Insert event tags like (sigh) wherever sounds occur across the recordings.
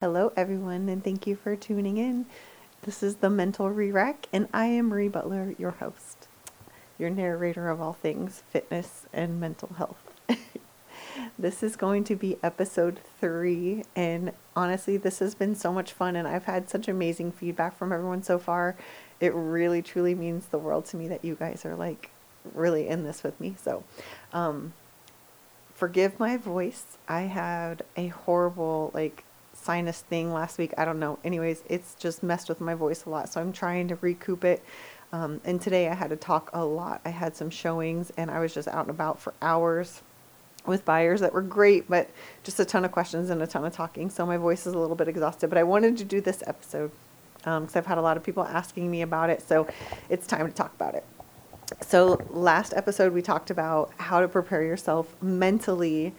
Hello, everyone, and thank you for tuning in. This is the Mental Re-Rack, and I am Marie Butler, your host, your narrator of all things fitness and mental health. (laughs) this is going to be episode three, and honestly, this has been so much fun, and I've had such amazing feedback from everyone so far. It really, truly means the world to me that you guys are like really in this with me. So, um, forgive my voice. I had a horrible, like, sinus thing last week. I don't know. Anyways, it's just messed with my voice a lot. So I'm trying to recoup it. Um, and today I had to talk a lot. I had some showings and I was just out and about for hours with buyers that were great, but just a ton of questions and a ton of talking. So my voice is a little bit exhausted. But I wanted to do this episode because um, I've had a lot of people asking me about it. So it's time to talk about it. So last episode we talked about how to prepare yourself mentally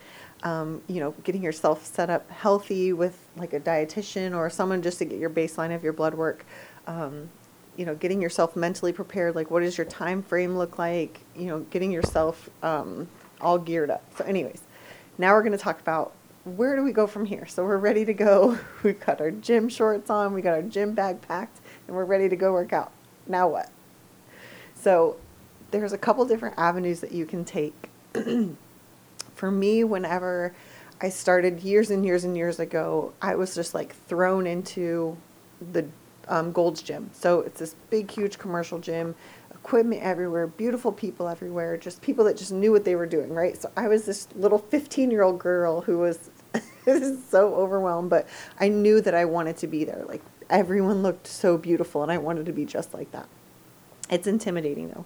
um, you know, getting yourself set up healthy with like a dietitian or someone just to get your baseline of your blood work. Um, you know, getting yourself mentally prepared. Like, what does your time frame look like? You know, getting yourself um, all geared up. So, anyways, now we're going to talk about where do we go from here. So we're ready to go. (laughs) We've got our gym shorts on. We got our gym bag packed, and we're ready to go work out. Now what? So there's a couple different avenues that you can take. (clears throat) for me, whenever I started years and years and years ago, I was just like thrown into the um, Gold's Gym. So it's this big, huge commercial gym, equipment everywhere, beautiful people everywhere, just people that just knew what they were doing, right? So I was this little 15 year old girl who was (laughs) so overwhelmed, but I knew that I wanted to be there. Like everyone looked so beautiful, and I wanted to be just like that. It's intimidating though.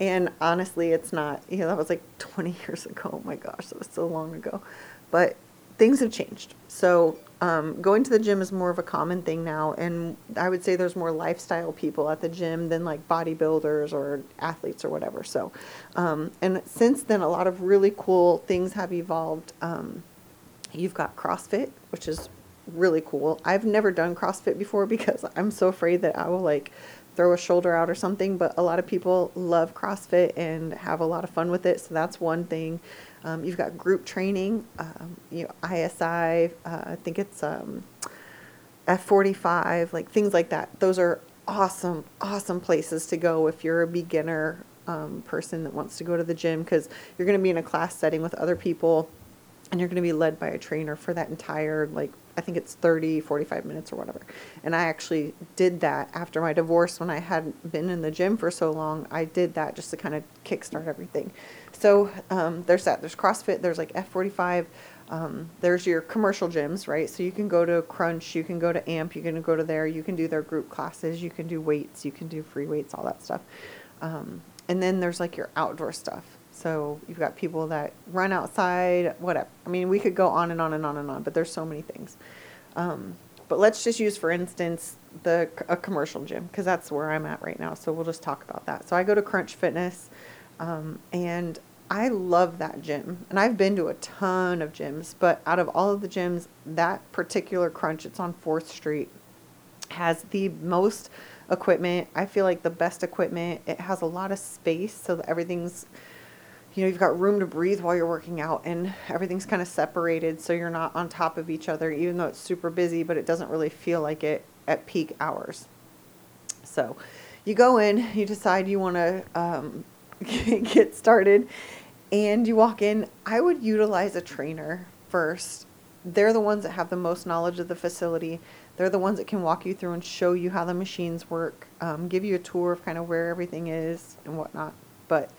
And honestly, it's not, you know, that was like 20 (laughs) years ago. Oh my gosh, that was so long ago. But things have changed. So um, going to the gym is more of a common thing now. And I would say there's more lifestyle people at the gym than like bodybuilders or athletes or whatever. So, um, and since then, a lot of really cool things have evolved. Um, you've got CrossFit, which is really cool. I've never done CrossFit before (laughs) because I'm so afraid that I will like throw a shoulder out or something, but a lot of people love CrossFit and have a lot of fun with it. So that's one thing. Um, you've got group training, um, you know, ISI, uh, I think it's um, F45, like things like that. Those are awesome, awesome places to go if you're a beginner um, person that wants to go to the gym because you're going to be in a class setting with other people and you're going to be led by a trainer for that entire like I think it's 30, 45 minutes or whatever. And I actually did that after my divorce when I hadn't been in the gym for so long. I did that just to kind of kickstart everything. So um, there's that. There's CrossFit, there's like F45, um, there's your commercial gyms, right? So you can go to Crunch, you can go to AMP, you can go to there, you can do their group classes, you can do weights, you can do free weights, all that stuff. Um, and then there's like your outdoor stuff. So you've got people that run outside, whatever. I mean, we could go on and on and on and on, but there's so many things. Um, but let's just use, for instance, the a commercial gym because that's where I'm at right now. So we'll just talk about that. So I go to Crunch Fitness, um, and I love that gym. And I've been to a ton of gyms, but out of all of the gyms, that particular Crunch, it's on Fourth Street, has the most equipment. I feel like the best equipment. It has a lot of space, so that everything's you know, you've got room to breathe while you're working out and everything's kind of separated so you're not on top of each other, even though it's super busy, but it doesn't really feel like it at peak hours. So you go in, you decide you want to um, (laughs) get started, and you walk in. I would utilize a trainer first. They're the ones that have the most knowledge of the facility. They're the ones that can walk you through and show you how the machines work, um, give you a tour of kind of where everything is and whatnot. But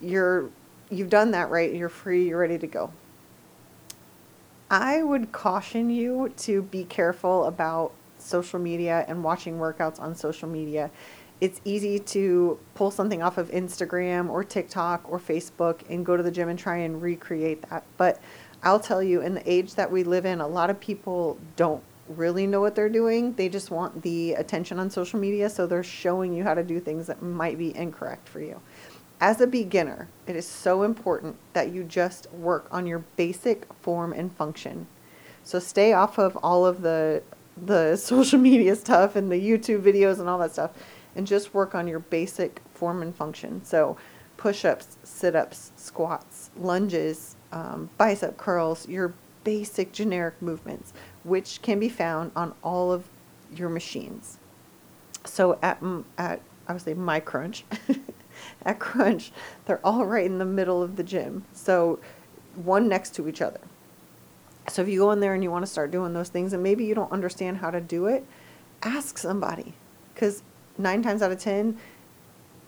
you're you've done that right, you're free, you're ready to go. I would caution you to be careful about social media and watching workouts on social media. It's easy to pull something off of Instagram or TikTok or Facebook and go to the gym and try and recreate that. But I'll tell you, in the age that we live in, a lot of people don't really know what they're doing. They just want the attention on social media, so they're showing you how to do things that might be incorrect for you as a beginner, it is so important that you just work on your basic form and function. So stay off of all of the the (laughs) social media stuff and the YouTube videos and all that stuff and just work on your basic form and function. So push-ups, sit-ups, squats, lunges, um, bicep curls, your basic generic movements. which can be found on all of your machines. So at at I would say my crunch, (laughs) (laughs) at crunch, they're all right in the middle of the gym. So one next to each other. So if you go in there and you want to start doing those things and maybe you don't understand how to do it, ask somebody. Cuz 9 times out of 10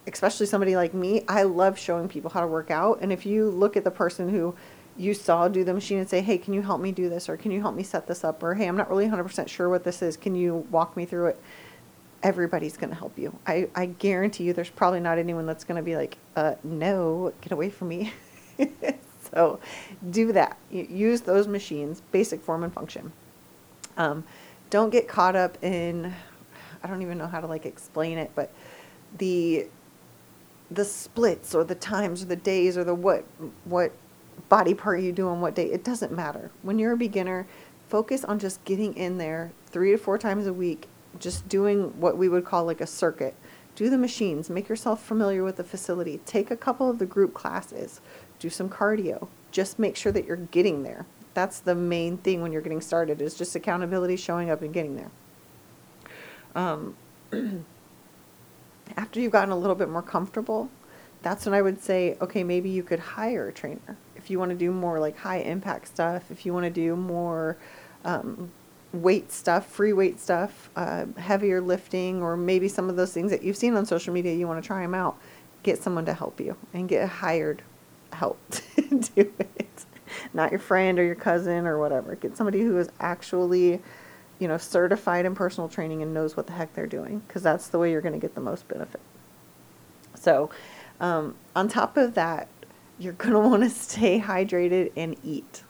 especially somebody like me, I love showing people how to work out. And if you look at the person who you saw do the machine and say, hey, can you help me do this? Or can you help me set this up? Or hey, I'm not really 100% sure what this is. Can you walk me through it? Everybody's going to help you. I, I guarantee you there's probably not anyone that's going to be like, uh, no, get away from me. (laughs) so do that. Use those machines, basic form and function. Um, don't get caught up in, I don't even know how to like explain it, but the the splits or the times or the days or the what what body part you do on what day. It doesn't matter. When you're a beginner, focus on just getting in there three to four times a week, just doing what we would call like a circuit. Do the machines, make yourself familiar with the facility, take a couple of the group classes, do some cardio. Just make sure that you're getting there. That's the main thing when you're getting started is just accountability, showing up and getting there. Um, (clears throat) after you've gotten a little bit more comfortable, that's when I would say, okay, maybe you could hire a trainer if you want to do more like high impact stuff, if you want to do more um, weight stuff, free weight stuff, uh, heavier lifting, or maybe some of those things that you've seen on social media, you want to try them out, get someone to help you and get hired help (laughs) to do it. Not your friend or your cousin or whatever. Get somebody who is actually you know, certified in personal training and knows what the heck they're doing because that's the way you're going to get the most benefit. So, um, on top of that, you're going (laughs) to want to stay hydrated and eat.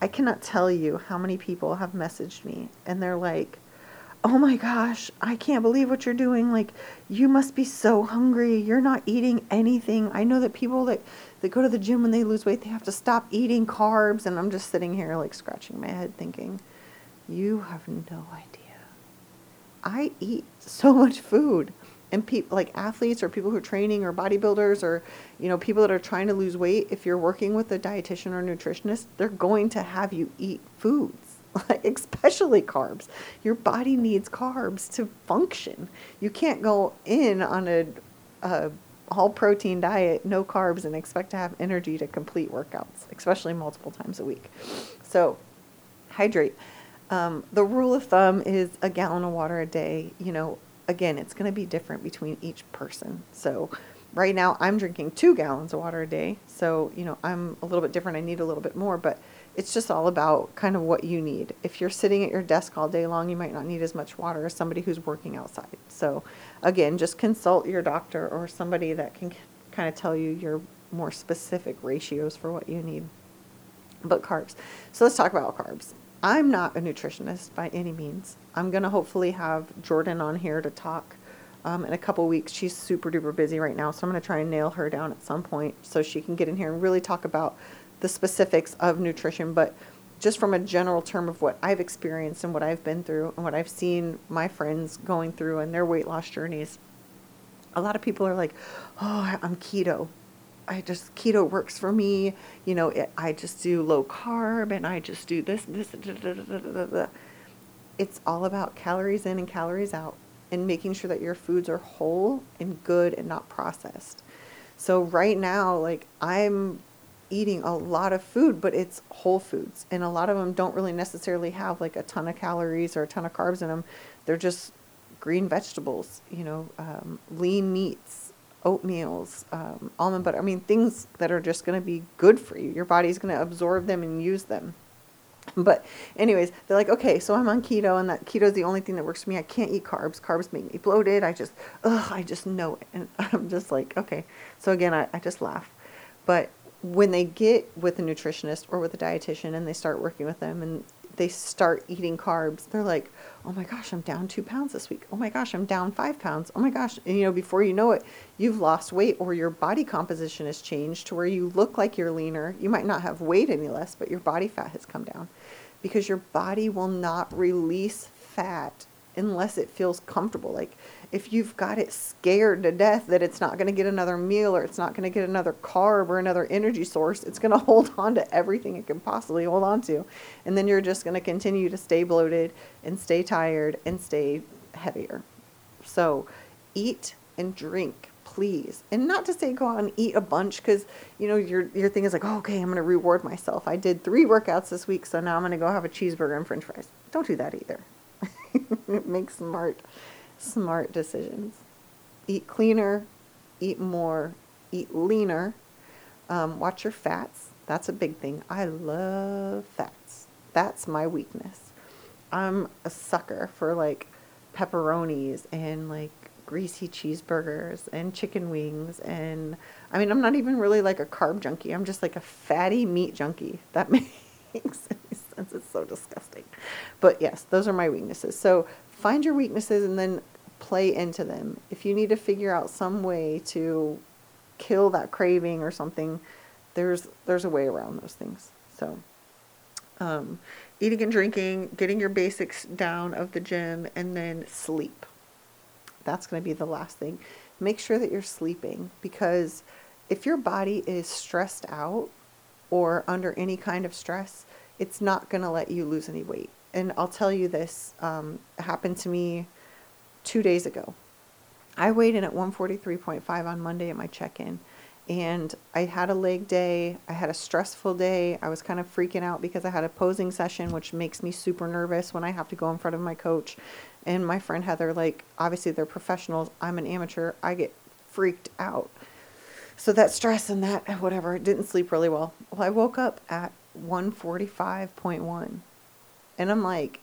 I cannot tell you how many people have messaged me and they're like, oh my gosh, I can't believe what you're doing. Like, you must be so hungry. You're not eating anything. I know that people that, that go to the gym when they lose weight, they have to stop eating carbs. And I'm just sitting here like scratching my head thinking, you have no idea. I eat so much food. And people like athletes or people who are training or bodybuilders or you know people that are trying to lose weight, if you're working with a dietitian or nutritionist, they're going to have you eat foods, (laughs) like especially carbs. Your body needs carbs to function. You can't go in on a, a all protein diet, no carbs, and expect to have energy to complete workouts, especially multiple times a week. So, hydrate. Um, the rule of thumb is a gallon of water a day. You know, again, it's going to be different between each person. So right now I'm drinking two gallons of water a day. So, you know, I'm a little bit different. I need a little bit more, but it's just all about kind of what you need. If you're sitting at your desk all day long, you might not need as much water as somebody who's working outside. So again, just consult your doctor or somebody that can kind of tell you your more specific ratios for what you need. But carbs. So let's talk about carbs. I'm not a nutritionist by any means. I'm going to hopefully have Jordan on here to talk um, in a couple weeks. She's super duper busy right now, so I'm going to try and nail her down at some point so she can get in here and really talk about the specifics of nutrition. But just from a general term of what I've experienced and what I've been through and what I've seen my friends going through and their weight loss journeys, a lot of people are like, oh, I'm keto. I just keto works for me. You know, it, I just do low carb and I just do this, this. Da, da, da, it's all about calories in and calories out, and making sure that your foods are whole and good and not processed. So right now, like I'm eating a lot of food, but it's whole foods, and a lot of them don't really necessarily have like a ton of calories or a ton of carbs in them. They're just green vegetables, you know, um, lean meats, oatmeals, um, almond butter. I mean, things that are just going to be good for you. Your body's going to absorb them and use them. But, anyways, they're like, okay, so I'm on keto, and that keto is the only thing that works for me. I can't eat carbs. Carbs make me bloated. I just, ugh, I just know it. And (laughs) I'm just like, okay. So, again, I, I just laugh. But when they get with a nutritionist or with a dietitian and they start working with them and they start eating carbs, they're like, oh my gosh, I'm down two pounds this week. Oh my gosh, I'm down five pounds. Oh my gosh. And you know, before you know it, you've lost weight or your body composition has changed to where you look like you're leaner. You might not have weight any less, but your body fat has come down because your body will not release fat unless it feels comfortable. Like if you've got it scared to death that it's not going to get another meal or it's not going to get another carb or another energy source, it's going (laughs) to hold on to everything it can possibly hold on to. And then you're just going to continue to stay bloated and stay tired and stay heavier. So eat and drink please and not to say go out and eat a bunch because you know your your thing is like oh, okay i'm going to reward myself i did three workouts this week so now i'm going to go have a cheeseburger and french fries don't do that either (laughs) make smart smart decisions. Eat cleaner eat more eat leaner. Um, watch your fats. That's a big thing. I love fats. That's my weakness. I'm a sucker for like pepperonis and like greasy cheeseburgers and chicken wings and I mean I'm not even really like a carb junkie. I'm just like a fatty meat junkie. That (laughs) makes sense. It's so disgusting. But yes, those are my weaknesses. So find your weaknesses and then play into them. If you need to figure out some way to kill that craving or something, there's there's a way around those things. So um, eating and drinking, getting your basics down of the gym, and then sleep that's going to be the last thing. Make sure that you're sleeping because if your body is stressed out or under any kind of stress, it's not going to let you lose any weight. And I'll tell you this um, happened to me two days ago. I weighed in at 143.5 on Monday at my check in. And I had a leg day. I had a stressful day. I was kind of freaking out because I had a posing session, which makes me super nervous when I have to go in front of my coach and my friend Heather, like, obviously they're professionals. I'm an amateur. I get freaked out. So that stress and that, whatever, didn't sleep really well. Well, I woke up at 145.1. And I'm like,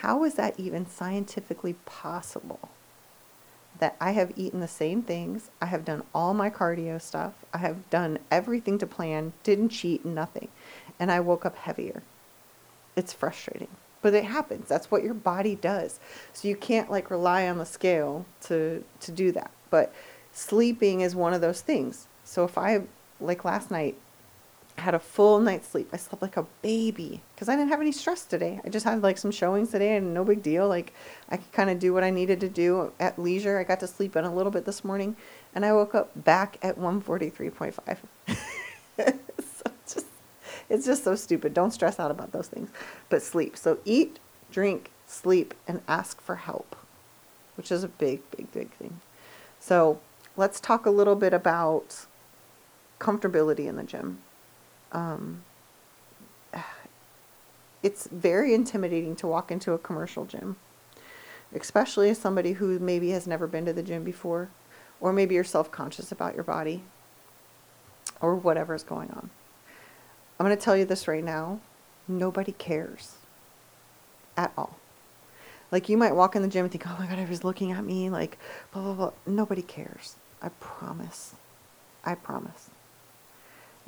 how is that even scientifically possible? That I have eaten the same things. I have done all my cardio stuff. I have done everything to plan, didn't cheat, nothing. And I woke up heavier. It's frustrating but it happens that's what your body does so you can't like rely on the scale to to do that but sleeping is one of those things so if i like last night had a full night's sleep i slept like a baby because i didn't have any stress today i just had like some showings today and no big deal like i could kind of do what i needed to do at leisure i got to sleep in a little bit this morning and i woke up back at 143.5 (laughs) so just, it's just so stupid. Don't stress out about those things. But sleep. So eat, drink, sleep, and ask for help, which is a big, big, big thing. So let's talk a little bit about comfortability in the gym. Um, (sighs) it's very intimidating to walk into a commercial gym, especially as somebody who maybe has never been to the gym before, or maybe you're self conscious about your body, or whatever is going on. I'm going to tell you this right now. Nobody cares at all. Like you might walk in the gym and think, oh my God, everybody's looking at me, like blah, blah, blah. Nobody cares. I promise. I promise.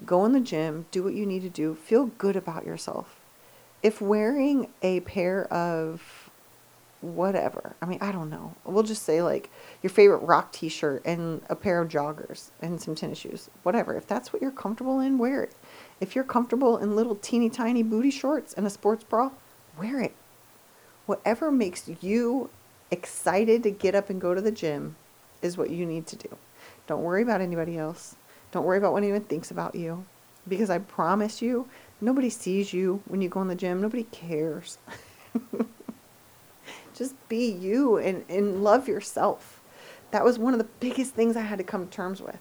Go in the gym, do what you need to do, feel good about yourself. If wearing a pair of whatever. I mean, I don't know. We'll just say like your favorite rock t-shirt and a pair of joggers and some tennis shoes. Whatever. If that's what you're comfortable in, wear it. If you're comfortable in little teeny tiny booty shorts and a sports bra, wear it. Whatever makes you excited to get up and go to the gym is what you need to do. Don't worry about anybody else. Don't worry about what anyone thinks about you. Because I promise you, nobody sees you when you go in the gym. Nobody cares. (laughs) Just be you and, and love yourself. That was one of the biggest things I had to come to terms with.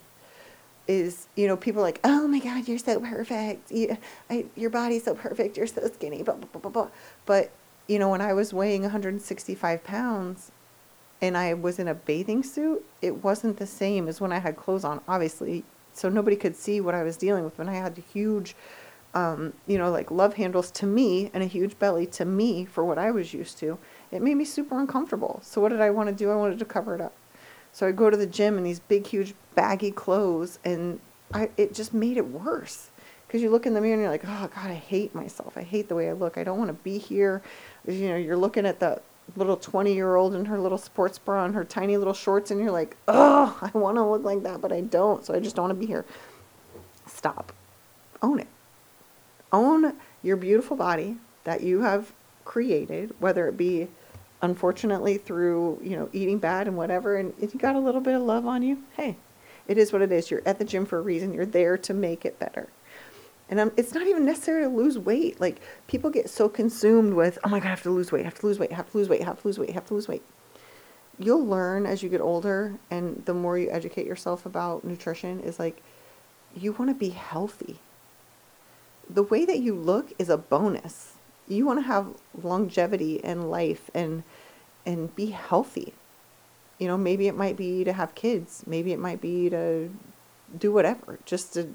Is you know people like oh my god you're so perfect you, I, your body's so perfect you're so skinny blah, blah blah blah blah but you know when I was weighing 165 pounds and I was in a bathing suit it wasn't the same as when I had clothes on obviously so nobody could see what I was dealing with when I had huge um, you know like love handles to me and a huge belly to me for what I was used to it made me super uncomfortable. So what did I want to do? I wanted to cover it up. So I go to the gym in these big, huge, baggy clothes, and I it just made it worse. Because you look in the mirror and you're like, oh God, I hate myself. I hate the way I look. I don't want to be here. You know, you're looking at the little 20 year old in her little sports bra and her tiny little shorts, and you're like, oh, I want to look like that, but I don't. So I just don't want to be here. Stop. Own it. Own your beautiful body that you have created, whether it be unfortunately through you know eating bad and whatever and if you got a little bit of love on you hey it is what it is you're at the gym for a reason you're there to make it better and I'm, it's not even necessary to lose weight. Like people get so consumed with oh my god i have to lose weight I have to lose weight I have to lose weight I have to lose weight I have to lose weight. You'll learn as you get older and the more you educate yourself about nutrition is like you want to be healthy. The way that you look is a bonus. You want to have longevity and life and and be healthy. You know, maybe it might be to have kids, maybe it might be to do whatever, just to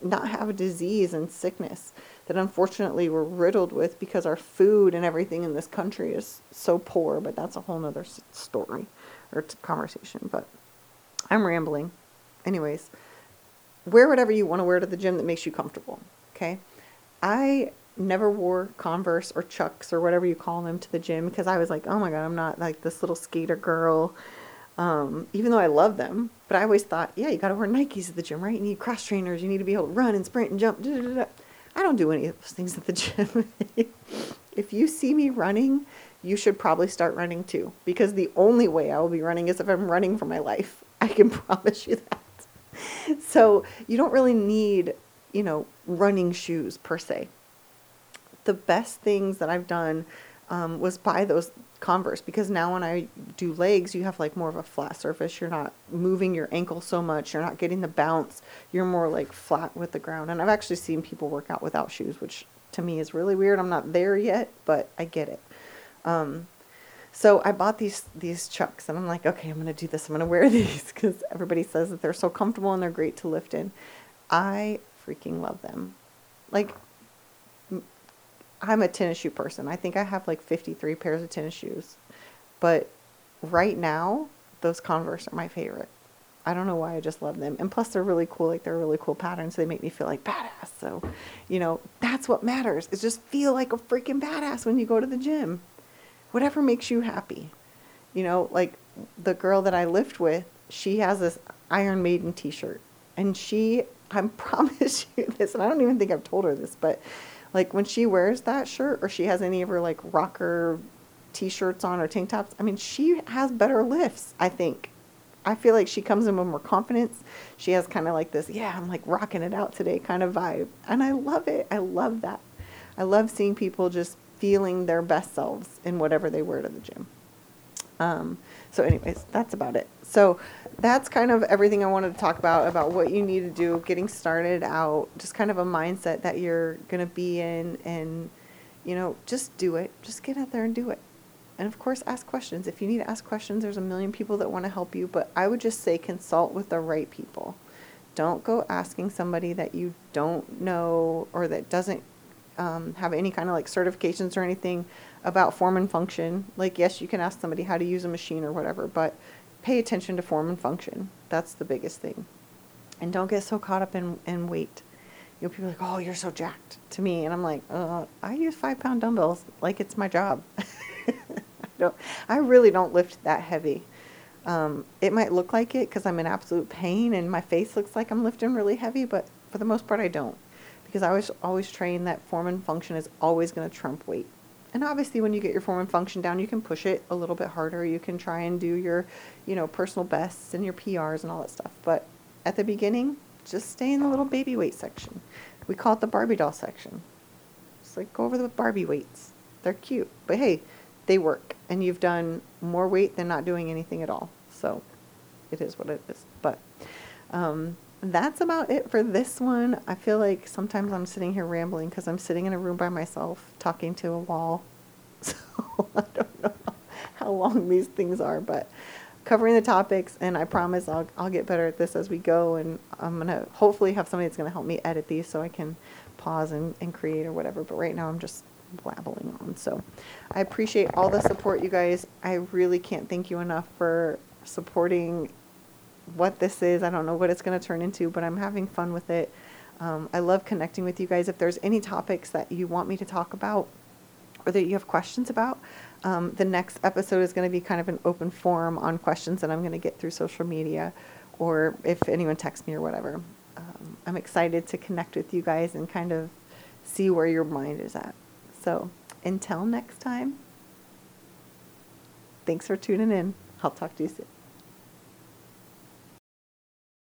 not have a disease and sickness that unfortunately we're riddled with because our food and everything in this country is so poor, but that's a whole nother story or conversation. But I'm rambling. Anyways, wear whatever you want to wear to the gym that makes you comfortable. Okay. I never wore Converse or Chucks or whatever you call them to the gym because I was like, oh my God, I'm not like this little skater girl. Um, even though I love them, but I always thought, yeah, you got to wear Nikes at the gym, right? You need cross trainers. You need to be able to run and sprint and jump. Da, da, da. I don't do any of those things at the (laughs) gym. if you see me running, you should probably start running too, because the only way I will be running is if I'm running for my life. (laughs) I can promise you that. So you don't really need, you know, running shoes per se the best things that I've done um, was buy those Converse because now when I do legs, you have like more of a flat surface. You're not moving your ankle so much. You're not getting the bounce. You're more like flat with the ground. And I've actually seen people work out without shoes, which to me is really weird. I'm not there yet, but I get it. Um, so I bought these these chucks, and I'm like, okay, I'm gonna do this. I'm gonna wear (laughs) these because everybody says that they're so comfortable and they're great to lift in. I freaking love them. Like I'm a tennis shoe person. I think I have like 53 pairs of tennis shoes. But right now, those Converse are my favorite. I don't know why I just love them. And plus they're really cool, like they're really cool patterns. So they make me feel like badass. So, you know, that's what matters. Is just feel like a freaking badass when you go to the gym. Whatever makes you happy. You know, like the girl that I lift with, she has this Iron Maiden t-shirt. And she I (laughs) promise you this, and I don't even think I've told her this, but like when she wears that shirt or she has any of her like rocker t-shirts on or tank tops, I mean, she has better lifts, I think. I feel like she comes in with more confidence. She has kind of like this, yeah, I'm like rocking it out today kind of vibe. And I love it. I love that. I love seeing people just feeling their best selves in whatever they wear to the gym. Um, so, anyways, that's about it. So, that's kind of everything I wanted to talk about about what you need to do getting started out, just kind of a mindset that you're going to be in and you know, just do it. Just get out there and do it. And of course, ask questions. If you need to ask questions, there's a million people that want to help you, but I would just say consult with the right people. Don't go asking somebody that you don't know or that doesn't um, have any kind of like certifications or anything about form and function. Like, yes, you can ask somebody how to use a machine or whatever, but pay attention to form and function. That's the biggest thing. And don't get so caught up in, in weight. You know, people are like, oh, you're so jacked to me. And I'm like, uh, I use five pound dumbbells like it's my job. (laughs) I, don't, I really don't lift that heavy. Um, it might look like it because I'm in absolute pain and my face looks like I'm lifting really heavy, but for the most part, I don't. Because I was always trained that form and function is always going to trump weight. And obviously, when you get your form and function down, you can push it a little bit harder. You can try and do your, you know, personal bests and your PRs and all that stuff. But at the beginning, just stay in the little baby weight section. We call it the Barbie doll section. Just like go over the Barbie weights. They're cute, but hey, they work, and you've done more weight than not doing anything at all. So it is what it is. But um, that's about it for this one. I feel like sometimes I'm sitting here rambling because I'm sitting in a room by myself talking to a wall. (laughs) So I don't know how long these things are, but covering the topics, and I promise I'll, I'll get better at this as we go. And I'm going to hopefully have somebody that's going to help me edit these so I can pause and, and create or whatever. But right now I'm just blabbling on. So I appreciate all the support, you guys. I really can't thank you enough for supporting what this is. I don't know what it's going to turn into, but I'm having fun with it. Um, I love connecting with you guys. If there's any topics that you want me to talk about or that you have questions about, um, the next episode is going to be kind of an open forum on questions that I'm going to get through social media or if anyone texts me or whatever. Um, I'm excited to connect with you guys and kind of see where your mind is at. So until next time, Thanks for tuning in. I'll talk to you soon.